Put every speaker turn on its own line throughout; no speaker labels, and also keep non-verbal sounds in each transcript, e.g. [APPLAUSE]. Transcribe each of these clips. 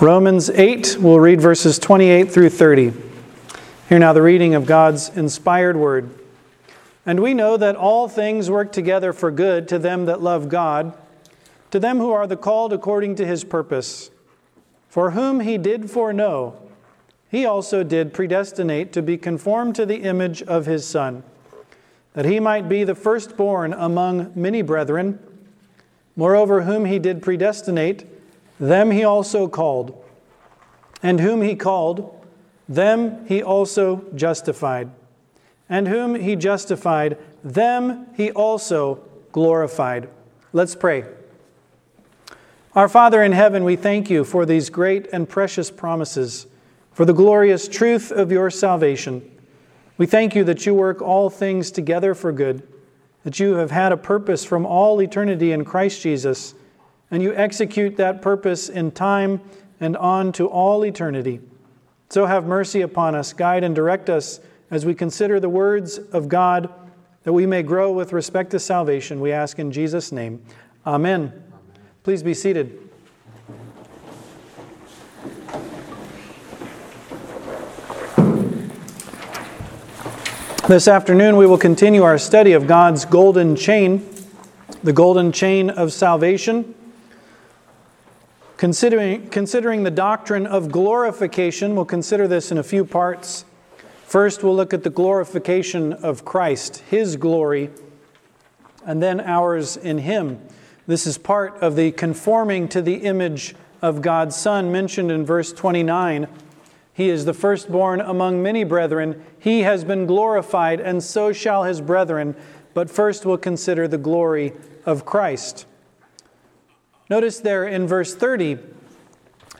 Romans 8, we'll read verses 28 through 30. Hear now the reading of God's inspired word. And we know that all things work together for good to them that love God, to them who are the called according to his purpose. For whom he did foreknow, he also did predestinate to be conformed to the image of his Son, that he might be the firstborn among many brethren. Moreover, whom he did predestinate, them he also called. And whom he called, them he also justified. And whom he justified, them he also glorified. Let's pray. Our Father in heaven, we thank you for these great and precious promises, for the glorious truth of your salvation. We thank you that you work all things together for good, that you have had a purpose from all eternity in Christ Jesus and you execute that purpose in time and on to all eternity. So have mercy upon us, guide and direct us as we consider the words of God, that we may grow with respect to salvation. We ask in Jesus' name. Amen. Please be seated. This afternoon, we will continue our study of God's golden chain, the golden chain of salvation. Considering, considering the doctrine of glorification, we'll consider this in a few parts. First, we'll look at the glorification of Christ, His glory, and then ours in Him. This is part of the conforming to the image of God's Son mentioned in verse 29. He is the firstborn among many brethren. He has been glorified, and so shall his brethren. But first, we'll consider the glory of Christ. Notice there in verse 30,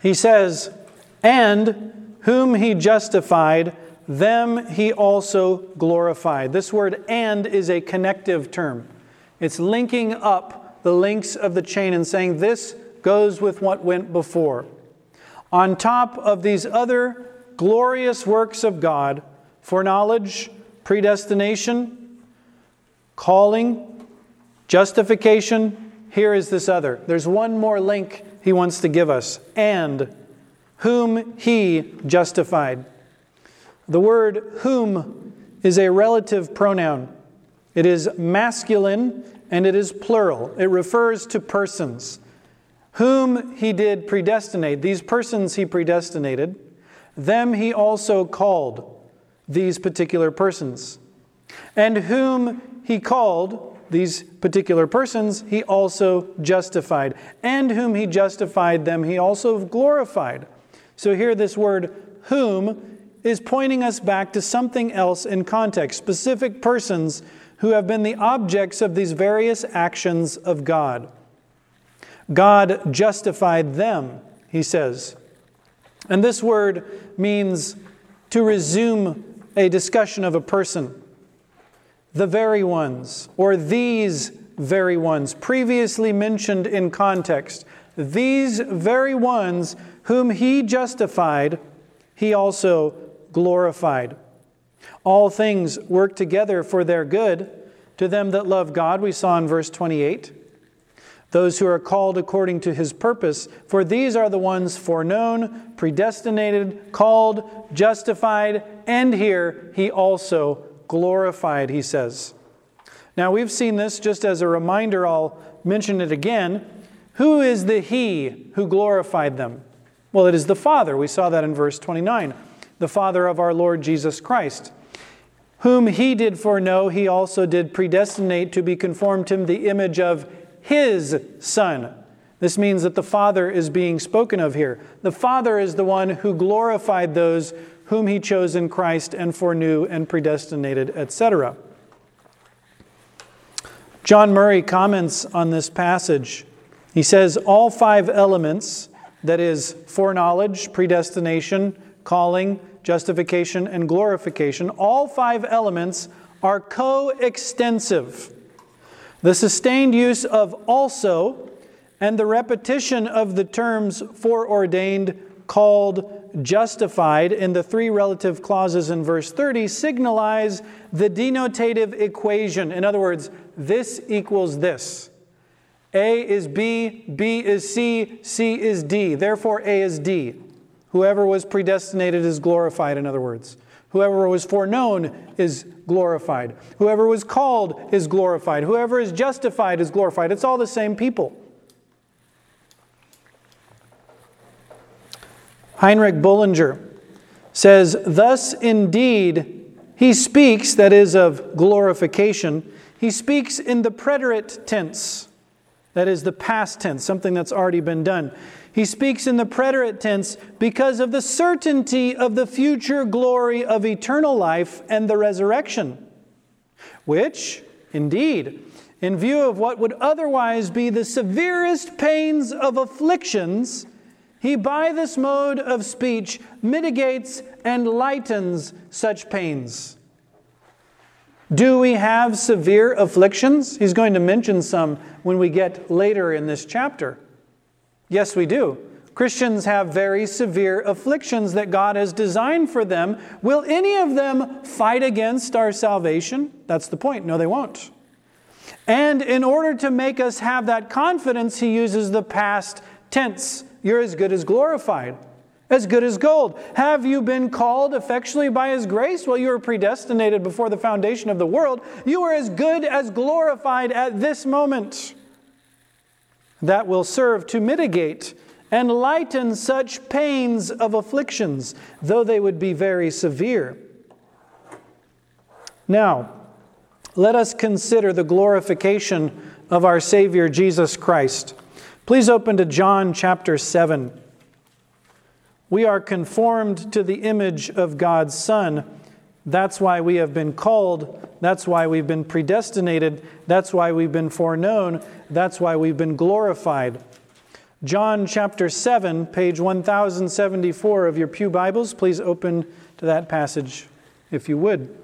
he says, And whom he justified, them he also glorified. This word and is a connective term. It's linking up the links of the chain and saying this goes with what went before. On top of these other glorious works of God, foreknowledge, predestination, calling, justification, here is this other. There's one more link he wants to give us. And whom he justified. The word whom is a relative pronoun. It is masculine and it is plural. It refers to persons. Whom he did predestinate, these persons he predestinated, them he also called, these particular persons. And whom he called, these particular persons, he also justified. And whom he justified them, he also glorified. So here, this word whom is pointing us back to something else in context specific persons who have been the objects of these various actions of God. God justified them, he says. And this word means to resume a discussion of a person the very ones, or these very ones, previously mentioned in context, these very ones whom he justified, he also glorified. All things work together for their good to them that love God, we saw in verse 28. Those who are called according to his purpose, for these are the ones foreknown, predestinated, called, justified, and here he also glorified, he says. Now, we've seen this just as a reminder, I'll mention it again. Who is the He who glorified them? Well, it is the Father. We saw that in verse 29. The Father of our Lord Jesus Christ. Whom He did foreknow, He also did predestinate to be conformed to the image of His Son. This means that the Father is being spoken of here. The Father is the one who glorified those whom he chose in Christ and foreknew and predestinated, etc. John Murray comments on this passage. He says, All five elements, that is, foreknowledge, predestination, calling, justification, and glorification, all five elements are coextensive. The sustained use of also and the repetition of the terms foreordained, called, justified in the three relative clauses in verse 30 signalize the denotative equation. In other words, this equals this. A is B, B is C, C is D. Therefore, A is D. Whoever was predestinated is glorified, in other words. Whoever was foreknown is glorified. Whoever was called is glorified. Whoever is justified is glorified. It's all the same people. Heinrich Bullinger says, Thus indeed he speaks, that is, of glorification, he speaks in the preterite tense, that is, the past tense, something that's already been done. He speaks in the preterite tense because of the certainty of the future glory of eternal life and the resurrection, which, indeed, in view of what would otherwise be the severest pains of afflictions, he by this mode of speech mitigates and lightens such pains. Do we have severe afflictions? He's going to mention some when we get later in this chapter. Yes, we do. Christians have very severe afflictions that God has designed for them. Will any of them fight against our salvation? That's the point. No, they won't. And in order to make us have that confidence, he uses the past tense. You're as good as glorified, as good as gold. Have you been called effectually by his grace? Well, you were predestinated before the foundation of the world. You are as good as glorified at this moment that will serve to mitigate and lighten such pains of afflictions, though they would be very severe. Now, let us consider the glorification of our Savior Jesus Christ. Please open to John chapter 7. We are conformed to the image of God's Son. That's why we have been called. That's why we've been predestinated. That's why we've been foreknown. That's why we've been glorified. John chapter 7, page 1074 of your Pew Bibles. Please open to that passage if you would.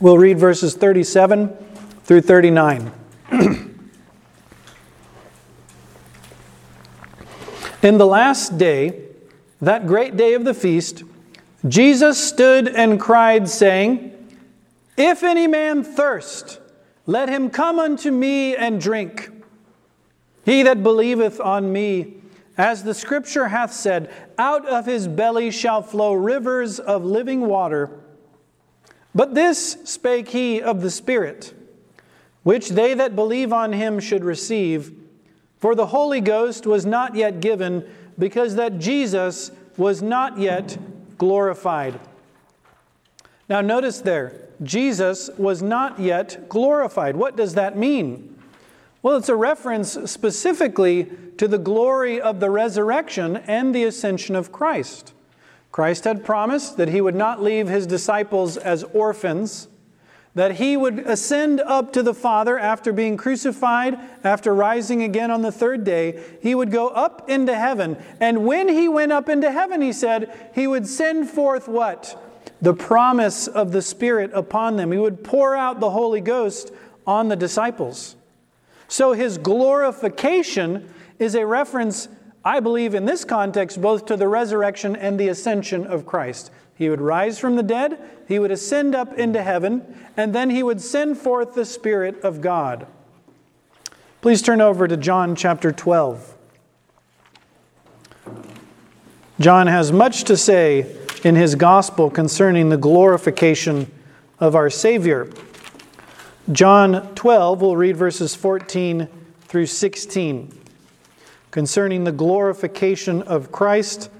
We'll read verses 37 through 39. [CLEARS THROAT] In the last day, that great day of the feast, Jesus stood and cried, saying, If any man thirst, let him come unto me and drink. He that believeth on me, as the scripture hath said, out of his belly shall flow rivers of living water. But this spake he of the Spirit, which they that believe on him should receive. For the Holy Ghost was not yet given, because that Jesus was not yet glorified. Now, notice there, Jesus was not yet glorified. What does that mean? Well, it's a reference specifically to the glory of the resurrection and the ascension of Christ. Christ had promised that he would not leave his disciples as orphans, that he would ascend up to the Father after being crucified, after rising again on the third day. He would go up into heaven. And when he went up into heaven, he said, he would send forth what? the promise of the Spirit upon them. He would pour out the Holy Ghost on the disciples. So his glorification is a reference, I believe, in this context, both to the resurrection and the ascension of Christ. He would rise from the dead, he would ascend up into heaven, and then he would send forth the Spirit of God. Please turn over to John chapter 12. John has much to say in his gospel concerning the glorification of our Savior. John 12, we'll read verses 14 through 16. Concerning the glorification of Christ,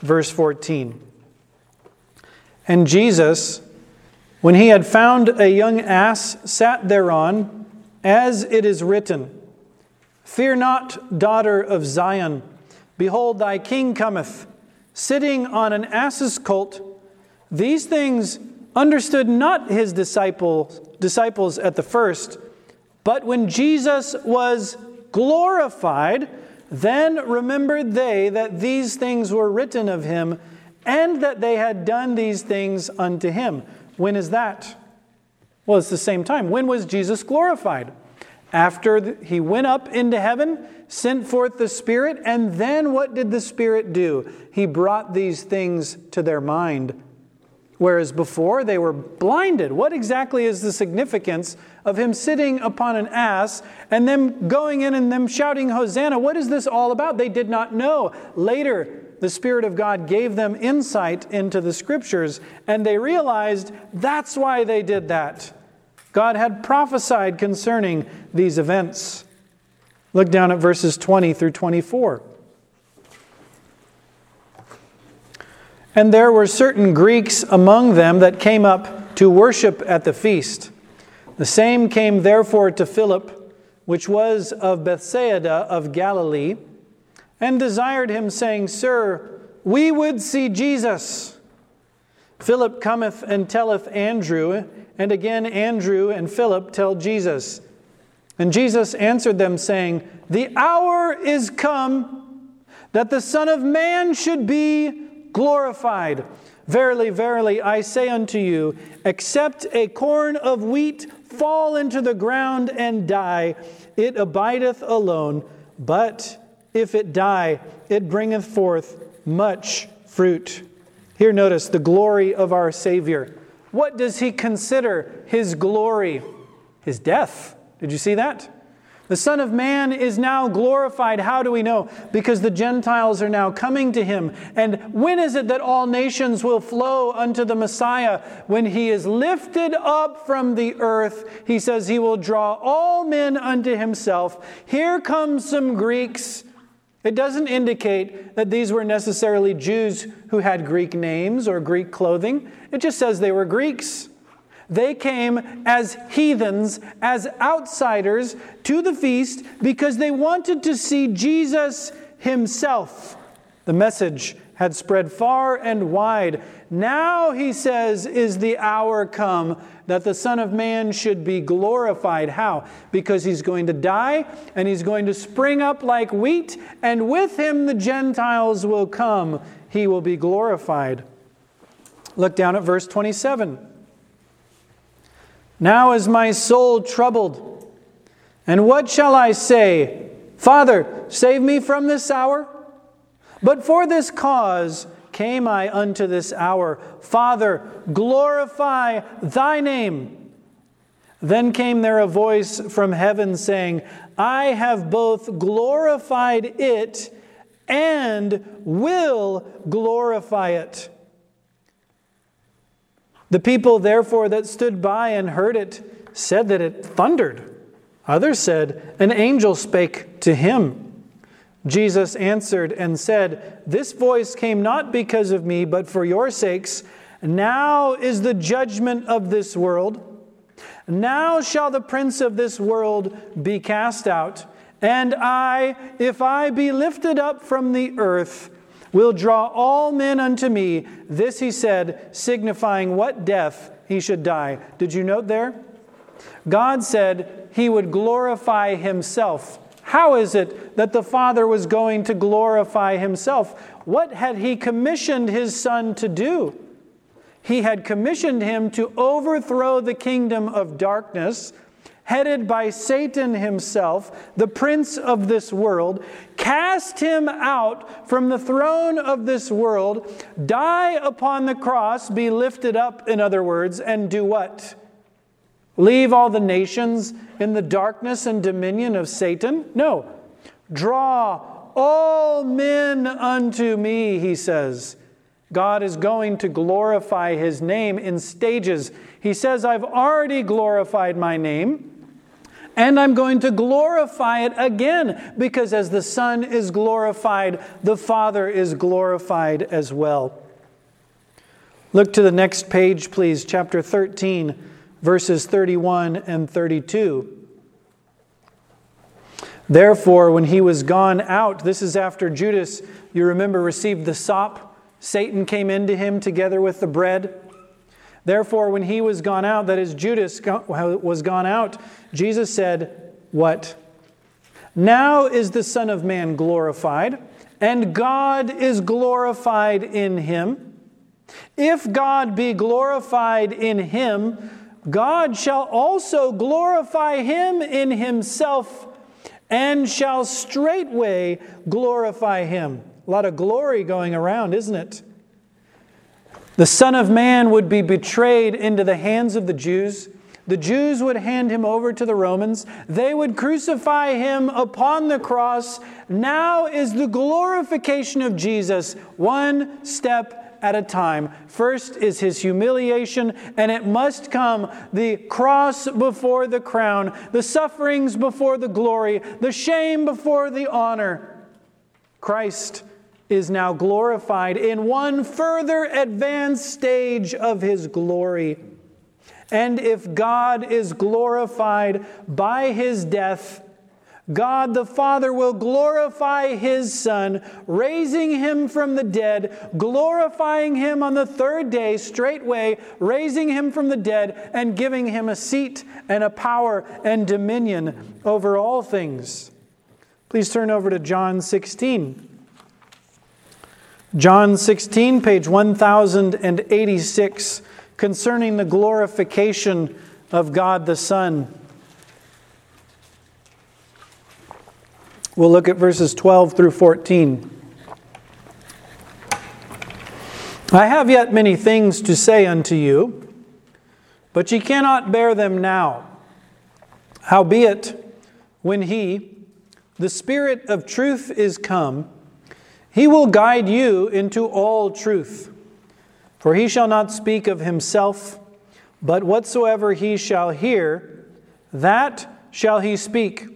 verse 14. And Jesus, when he had found a young ass, sat thereon, as it is written Fear not, daughter of Zion, behold, thy king cometh sitting on an ass's colt. These things understood not his disciples, disciples at the first, but when Jesus was glorified, then remembered they that these things were written of him, and that they had done these things unto him. When is that? Well, it's the same time. When was Jesus glorified? After he went up into heaven, sent forth the Spirit, and then what did the Spirit do? He brought these things to their mind. whereas before they were blinded. What exactly is the significance of him sitting upon an ass and them going in and them shouting, Hosanna? What is this all about? They did not know. Later, the Spirit of God gave them insight into the scriptures, and they realized that's why they did that. God had prophesied concerning these events. Look down at verses 20 through 24. And there were certain Greeks among them that came up to worship at the feast. The same came therefore to Philip, which was of Bethsaida of Galilee, and desired him, saying, Sir, we would see Jesus. Philip cometh and telleth Andrew, and again Andrew and Philip tell Jesus. And Jesus answered them, saying, The hour is come that the Son of Man should be glorified. Verily, verily, I say unto you, except a corn of wheat fall into the ground and die, it abideth alone. But if it die, it bringeth forth much fruit. Here, notice the glory of our Savior. What does he consider his glory? His death. Did you see that? The Son of Man is now glorified. How do we know? Because the Gentiles are now coming to him. And when is it that all nations will flow unto the Messiah? When he is lifted up from the earth, he says he will draw all men unto himself. Here comes some Greeks. It doesn't indicate that these were necessarily Jews who had Greek names or Greek clothing. It just says they were Greeks. They came as heathens, as outsiders to the feast because they wanted to see Jesus himself. The message had spread far and wide. Now, he says, is the hour come that the Son of Man should be glorified. How? Because he's going to die and he's going to spring up like wheat, and with him the Gentiles will come. He will be glorified. Look down at verse 27. Now is my soul troubled. And what shall I say? Father, save me from this hour? But for this cause came I unto this hour. Father, glorify thy name. Then came there a voice from heaven saying, I have both glorified it and will glorify it. The people, therefore, that stood by and heard it said that it thundered. Others said, An angel spake to him. Jesus answered and said, This voice came not because of me, but for your sakes. Now is the judgment of this world. Now shall the prince of this world be cast out. And I, if I be lifted up from the earth, will draw all men unto me. This he said, signifying what death he should die. Did you note there? God said he would glorify himself. How is it that the Father was going to glorify himself? What had he commissioned his Son to do? He had commissioned him to overthrow the kingdom of darkness headed by Satan himself, the prince of this world, cast him out from the throne of this world, die upon the cross, be lifted up, in other words, and do what? Leave all the nations in the darkness and dominion of Satan? No. Draw all men unto me, he says. God is going to glorify his name in stages. He says, I've already glorified my name. And I'm going to glorify it again because as the Son is glorified, the Father is glorified as well. Look to the next page, please, chapter 13, verses 31 and 32. Therefore, when he was gone out, this is after Judas, you remember, received the sop. Satan came into him together with the bread. Therefore, when he was gone out, that is, Judas was gone out, Jesus said, What? Now is the Son of Man glorified, and God is glorified in him. If God be glorified in him, God shall also glorify him in himself, and shall straightway glorify him. A lot of glory going around, isn't it? The Son of Man would be betrayed into the hands of the Jews. The Jews would hand him over to the Romans. They would crucify him upon the cross. Now is the glorification of Jesus one step at a time. First is his humiliation, and it must come the cross before the crown, the sufferings before the glory, the shame before the honor. Christ is now glorified in one further advanced stage of his glory. And if God is glorified by his death, God the Father will glorify his Son, raising him from the dead, glorifying him on the third day, straightway, raising him from the dead, and giving him a seat and a power and dominion over all things. Please turn over to John 16. John 16, page 1086 concerning the glorification of God the Son. We'll look at verses 12 through 14. I have yet many things to say unto you, but ye cannot bear them now. Howbeit, when He, the Spirit of truth, is come, He will guide you into all truth. For he shall not speak of himself, but whatsoever he shall hear, that shall he speak.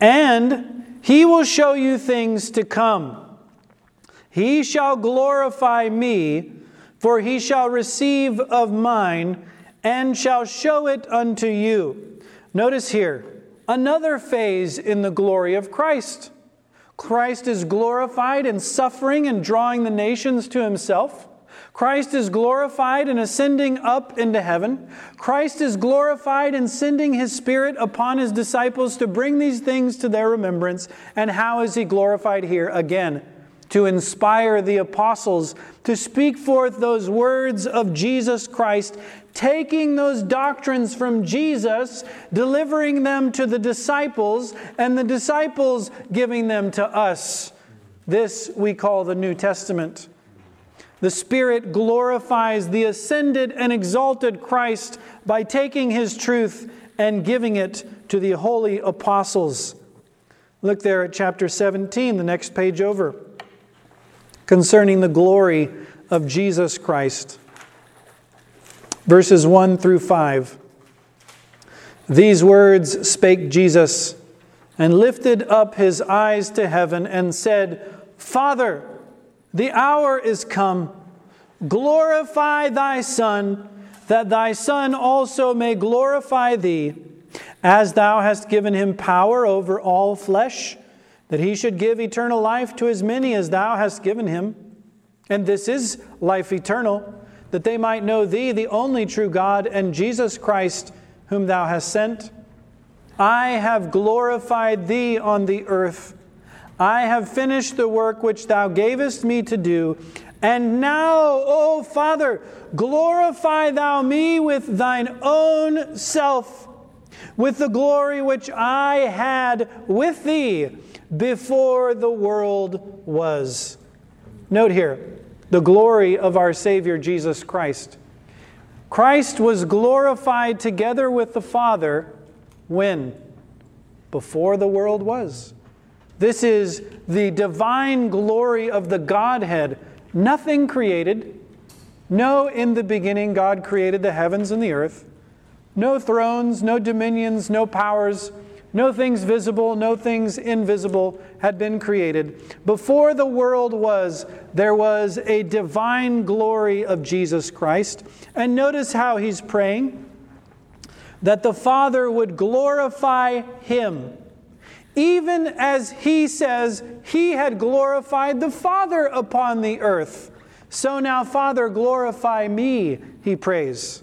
And he will show you things to come. He shall glorify me, for he shall receive of mine, and shall show it unto you. Notice here, another phase in the glory of Christ. Christ is glorified in suffering and drawing the nations to himself. Christ is glorified in ascending up into heaven. Christ is glorified in sending his Spirit upon his disciples to bring these things to their remembrance. And how is he glorified here? Again, to inspire the apostles to speak forth those words of Jesus Christ, taking those doctrines from Jesus, delivering them to the disciples, and the disciples giving them to us. This we call the New Testament. The Spirit glorifies the ascended and exalted Christ by taking his truth and giving it to the holy apostles. Look there at chapter 17, the next page over, concerning the glory of Jesus Christ. Verses 1 through 5. These words spake Jesus, and lifted up his eyes to heaven, and said, Father, the hour is come. Glorify thy Son, that thy Son also may glorify thee, as thou hast given him power over all flesh, that he should give eternal life to as many as thou hast given him. And this is life eternal, that they might know thee, the only true God, and Jesus Christ, whom thou hast sent. I have glorified thee on the earth. I have finished the work which thou gavest me to do. And now, O Father, glorify thou me with thine own self, with the glory which I had with thee before the world was. Note here the glory of our Savior Jesus Christ. Christ was glorified together with the Father when? Before the world was. This is the divine glory of the Godhead. Nothing created. No, in the beginning, God created the heavens and the earth. No thrones, no dominions, no powers, no things visible, no things invisible had been created. Before the world was, there was a divine glory of Jesus Christ. And notice how he's praying that the Father would glorify him even as he says he had glorified the Father upon the earth. So now, Father, glorify me, he prays.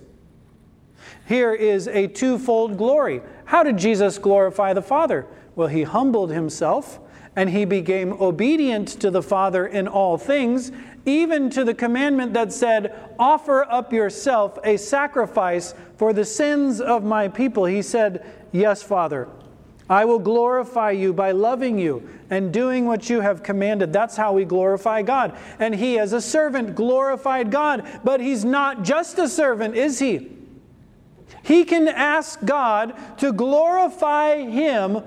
Here is a twofold glory. How did Jesus glorify the Father? Well, he humbled himself and he became obedient to the Father in all things, even to the commandment that said, Offer up yourself a sacrifice for the sins of my people. He said, Yes, Father, I will glorify you by loving you and doing what you have commanded. That's how we glorify God. And he, as a servant, glorified God. But he's not just a servant, is he? He can ask God to glorify him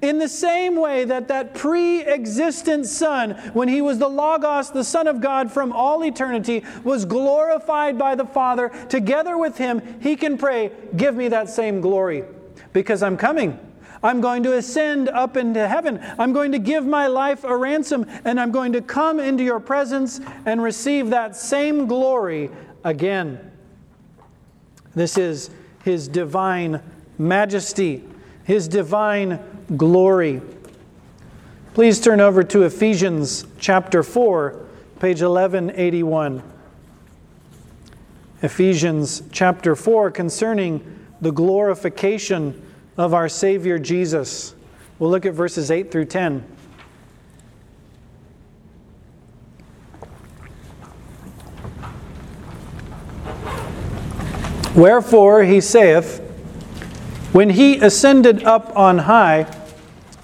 in the same way that that pre existent Son, when he was the Logos, the Son of God from all eternity, was glorified by the Father, together with him, he can pray, Give me that same glory because I'm coming. I'm going to ascend up into heaven. I'm going to give my life a ransom, and I'm going to come into your presence and receive that same glory again. This is his divine majesty, his divine glory. Please turn over to Ephesians chapter 4, page 1181. Ephesians chapter 4 concerning the glorification of our Savior Jesus. We'll look at verses 8 through 10. Wherefore he saith, When he ascended up on high,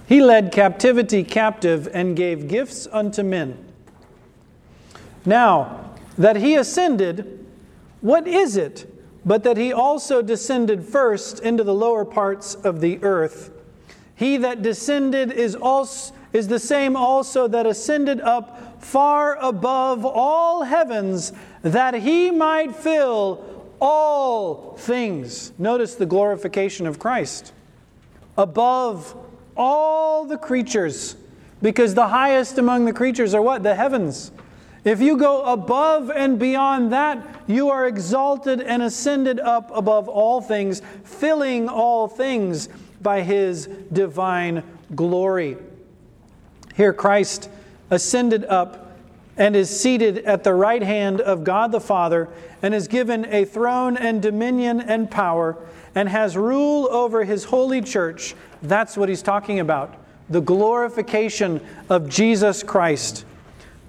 he led captivity captive and gave gifts unto men. Now, that he ascended, what is it but that he also descended first into the lower parts of the earth? He that descended is, also, is the same also that ascended up far above all heavens, that he might fill all things. Notice the glorification of Christ. Above all the creatures, because the highest among the creatures are what? The heavens. If you go above and beyond that, you are exalted and ascended up above all things, filling all things by his divine glory. Here, Christ ascended up and is seated at the right hand of God the Father and is given a throne and dominion and power and has rule over his holy church that's what he's talking about the glorification of Jesus Christ.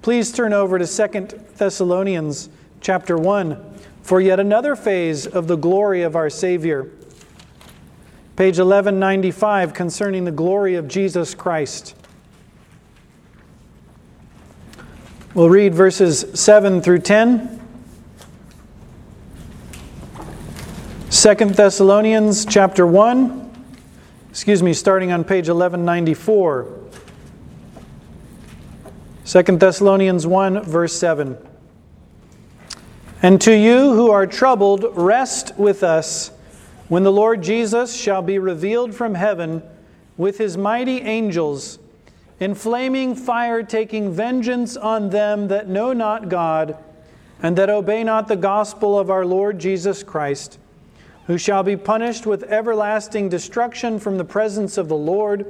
Please turn over to Second Thessalonians chapter 1 for yet another phase of the glory of our Savior. Page 1195 concerning the glory of Jesus Christ. We'll read verses 7 through 10. Second Thessalonians chapter 1 excuse me, starting on page 1194. 2 Thessalonians 1, verse 7. And to you who are troubled, rest with us when the Lord Jesus shall be revealed from heaven with his mighty angels, in flaming fire, taking vengeance on them that know not God and that obey not the gospel of our Lord Jesus Christ who shall be punished with everlasting destruction from the presence of the Lord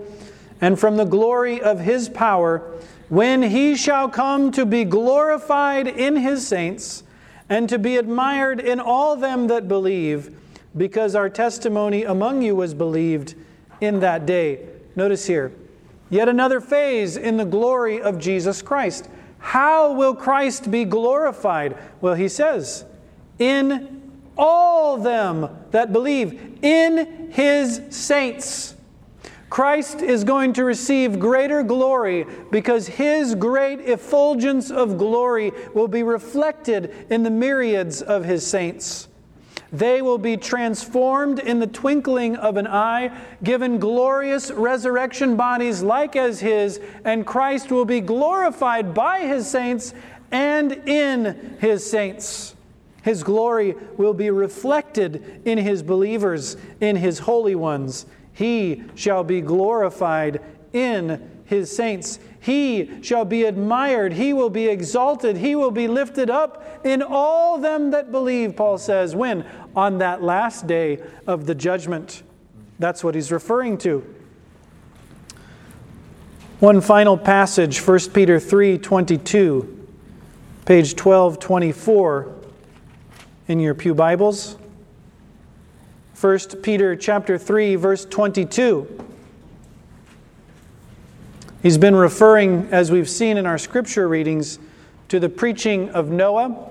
and from the glory of his power, when he shall come to be glorified in his saints and to be admired in all them that believe, because our testimony among you was believed in that day. Notice here, yet another phase in the glory of Jesus Christ. How will Christ be glorified? Well, he says, in all them that believe in his saints. Christ is going to receive greater glory because his great effulgence of glory will be reflected in the myriads of his saints. They will be transformed in the twinkling of an eye, given glorious resurrection bodies like as his, and Christ will be glorified by his saints and in his saints. His glory will be reflected in his believers, in his holy ones. He shall be glorified in his saints. He shall be admired. He will be exalted. He will be lifted up in all them that believe, Paul says. When? On that last day of the judgment. That's what he's referring to. One final passage, 1 Peter 3 22, page 1224 in your Pew Bibles. 1 Peter chapter 3 verse 22. He's been referring as we've seen in our scripture readings to the preaching of Noah,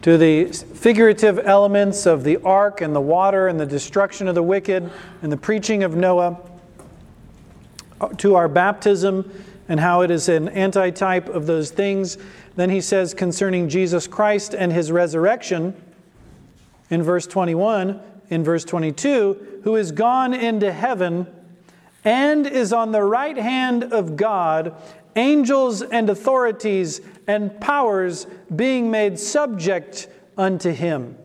to the figurative elements of the ark and the water and the destruction of the wicked and the preaching of Noah. Uh, to our baptism and how it is an antitype of those things. Then he says concerning Jesus Christ and his resurrection in verse 21, in verse 22, who is gone into heaven and is on the right hand of God, angels and authorities and powers being made subject unto him.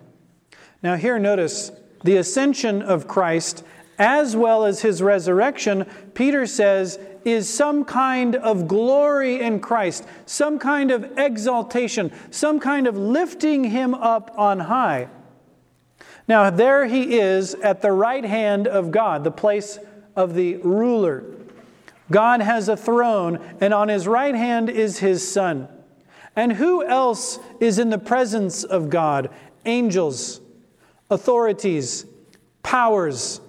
Now, here notice the ascension of Christ as well as his resurrection, Peter says, is some kind of glory in Christ, some kind of exaltation, some kind of lifting him up on high. Now, there he is at the right hand of God, the place of the ruler. God has a throne, and on his right hand is his Son. And who else is in the presence of God? Angels, authorities, powers.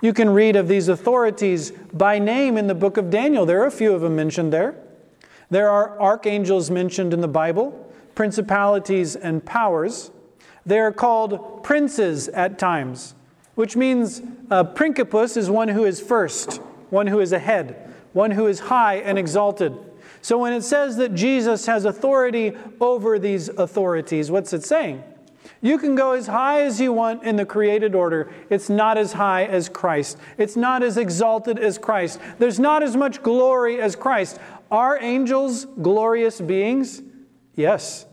You can read of these authorities by name in the book of Daniel. There are a few of them mentioned there. There are archangels mentioned in the Bible, principalities and powers. They are called princes at times, which means a principus is one who is first, one who is ahead, one who is high and exalted. So when it says that Jesus has authority over these authorities, what's it saying? You can go as high as you want in the created order. It's not as high as Christ. It's not as exalted as Christ. There's not as much glory as Christ. Are angels glorious beings? Yes.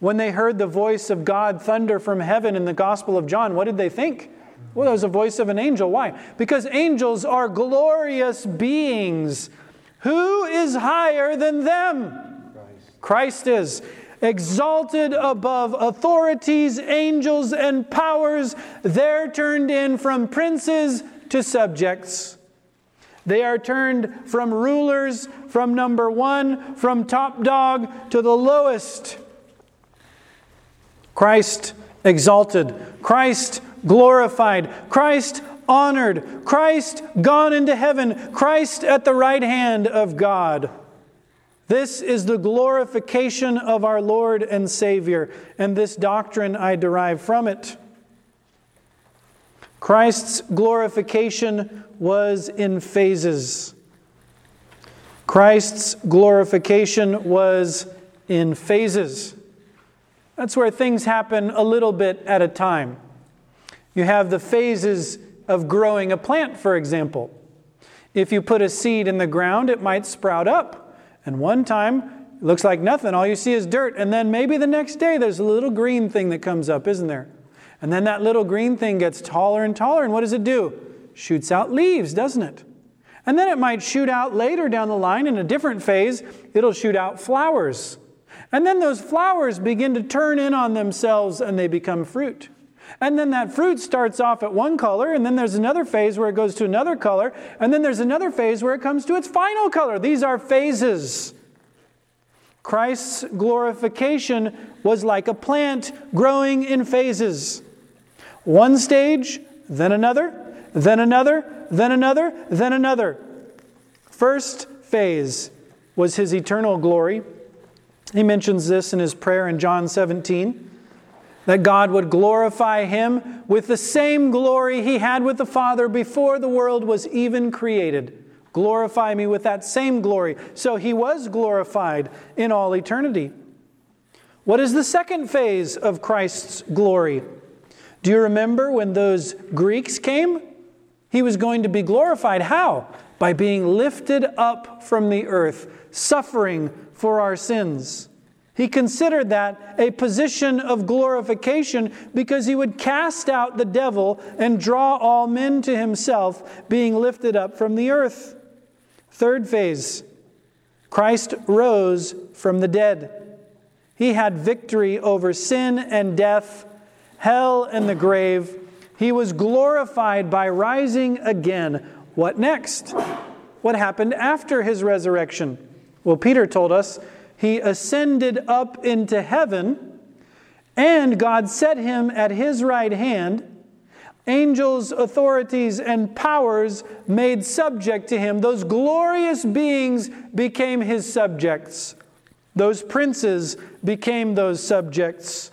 When they heard the voice of God thunder from heaven in the Gospel of John, what did they think? Well, that was a voice of an angel. Why? Because angels are glorious beings. Who is higher than them? Christ, Christ is exalted above authorities, angels, and powers. They're turned in from princes to subjects. They are turned from rulers, from number one, from top dog to the lowest. Christ exalted, Christ glorified, Christ honored, Christ gone into heaven, Christ at the right hand of God. This is the glorification of our Lord and Savior, and this doctrine I derive from it. Christ's glorification was in phases. Christ's glorification was in phases. That's where things happen a little bit at a time. You have the phases of growing a plant, for example. If you put a seed in the ground, it might sprout up. And one time, it looks like nothing. All you see is dirt. And then maybe the next day, there's a little green thing that comes up, isn't there? And then that little green thing gets taller and taller. And what does it do? Shoots out leaves, doesn't it? And then it might shoot out later down the line in a different phase, it'll shoot out flowers. And then those flowers begin to turn in on themselves and they become fruit. And then that fruit starts off at one color, and then there's another phase where it goes to another color, and then there's another phase where it comes to its final color. These are phases. Christ's glorification was like a plant growing in phases. One stage, then another, then another, then another, then another. First phase was his eternal glory. He mentions this in his prayer in John 17 that God would glorify him with the same glory he had with the Father before the world was even created. Glorify me with that same glory. So he was glorified in all eternity. What is the second phase of Christ's glory? Do you remember when those Greeks came? He was going to be glorified. How? By being lifted up from the earth, suffering for our sins. He considered that a position of glorification because he would cast out the devil and draw all men to himself, being lifted up from the earth. Third phase Christ rose from the dead. He had victory over sin and death, hell and the grave. He was glorified by rising again. What next? What happened after his resurrection? Well, Peter told us he ascended up into heaven, and God set him at his right hand. Angels, authorities, and powers made subject to him. Those glorious beings became his subjects. Those princes became those subjects.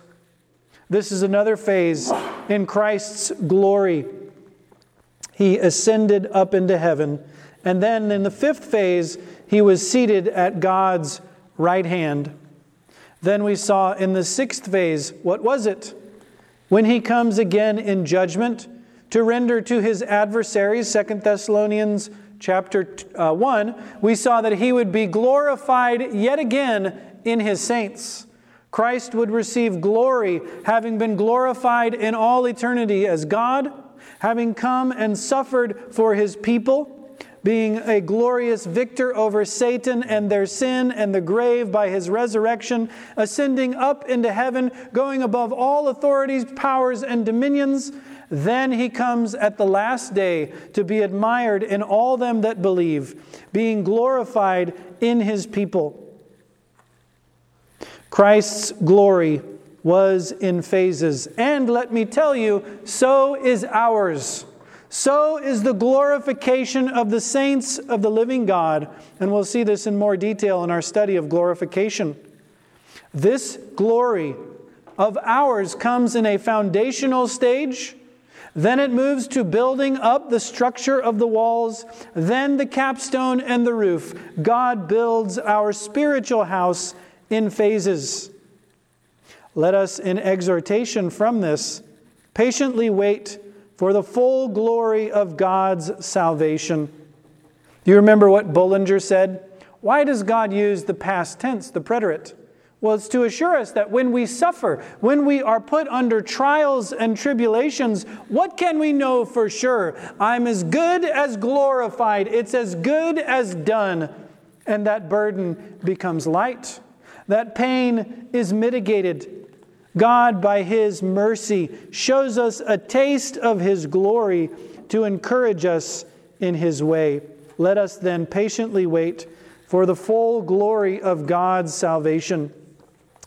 This is another phase in Christ's glory. He ascended up into heaven And then in the fifth phase, he was seated at God's right hand. Then we saw in the sixth phase, what was it? When he comes again in judgment to render to his adversaries, Second Thessalonians chapter uh, 1, we saw that he would be glorified yet again in his saints. Christ would receive glory, having been glorified in all eternity as God, having come and suffered for his people being a glorious victor over Satan and their sin and the grave by his resurrection, ascending up into heaven, going above all authorities, powers, and dominions. Then he comes at the last day to be admired in all them that believe, being glorified in his people. Christ's glory was in phases. And let me tell you, so is ours. So is the glorification of the saints of the living God. And we'll see this in more detail in our study of glorification. This glory of ours comes in a foundational stage. Then it moves to building up the structure of the walls, then the capstone and the roof. God builds our spiritual house in phases. Let us, in exhortation from this, patiently wait for the full glory of God's salvation. Do you remember what Bullinger said? Why does God use the past tense, the preterite? Well, it's to assure us that when we suffer, when we are put under trials and tribulations, what can we know for sure? I'm as good as glorified, it's as good as done, and that burden becomes light. That pain is mitigated God, by His mercy, shows us a taste of His glory to encourage us in His way. Let us then patiently wait for the full glory of God's salvation,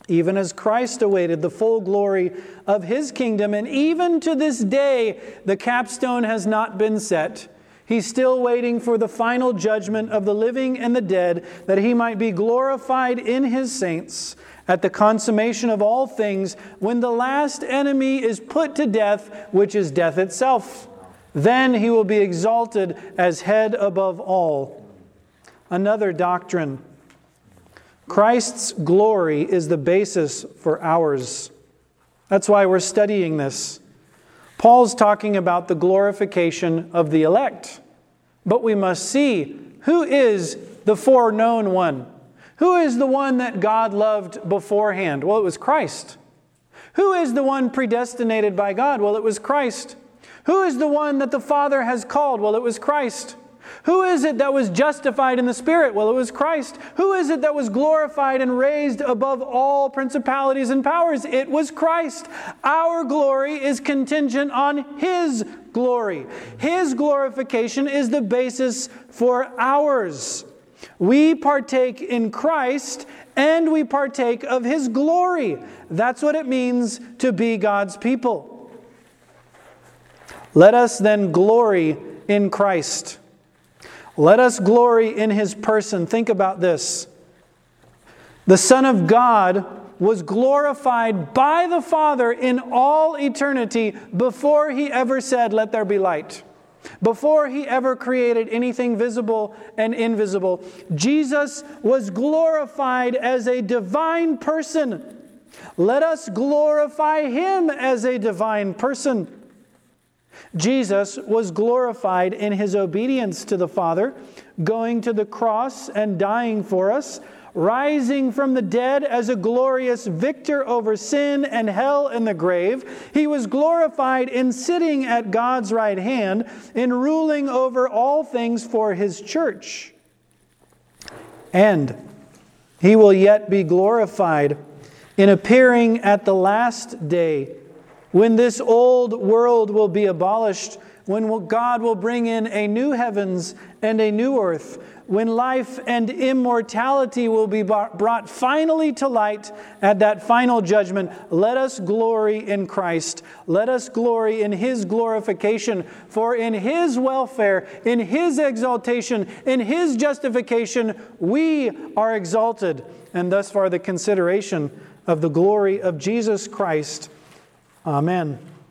even as Christ awaited the full glory of His kingdom. And even to this day, the capstone has not been set. He's still waiting for the final judgment of the living and the dead, that he might be glorified in his saints at the consummation of all things, when the last enemy is put to death, which is death itself. Then he will be exalted as head above all. Another doctrine Christ's glory is the basis for ours. That's why we're studying this. Paul's talking about the glorification of the elect. But we must see who is the foreknown one. Who is the one that God loved beforehand? Well, it was Christ. Who is the one predestinated by God? Well, it was Christ. Who is the one that the Father has called? Well, it was Christ. Who is it that was justified in the Spirit? Well, it was Christ. Who is it that was glorified and raised above all principalities and powers? It was Christ. Our glory is contingent on His glory. His glorification is the basis for ours. We partake in Christ and we partake of His glory. That's what it means to be God's people. Let us then glory in Christ. Let us glory in His person. Think about this. The Son of God was glorified by the Father in all eternity before He ever said, Let there be light. Before he ever created anything visible and invisible, Jesus was glorified as a divine person. Let us glorify him as a divine person. Jesus was glorified in his obedience to the Father, going to the cross and dying for us rising from the dead as a glorious victor over sin and hell and the grave. He was glorified in sitting at God's right hand, in ruling over all things for his church. And he will yet be glorified in appearing at the last day when this old world will be abolished, when God will bring in a new heavens and a new earth when life and immortality will be brought finally to light at that final judgment, let us glory in Christ. Let us glory in His glorification, for in His welfare, in His exaltation, in His justification, we are exalted. And thus far, the consideration of the glory of Jesus Christ. Amen.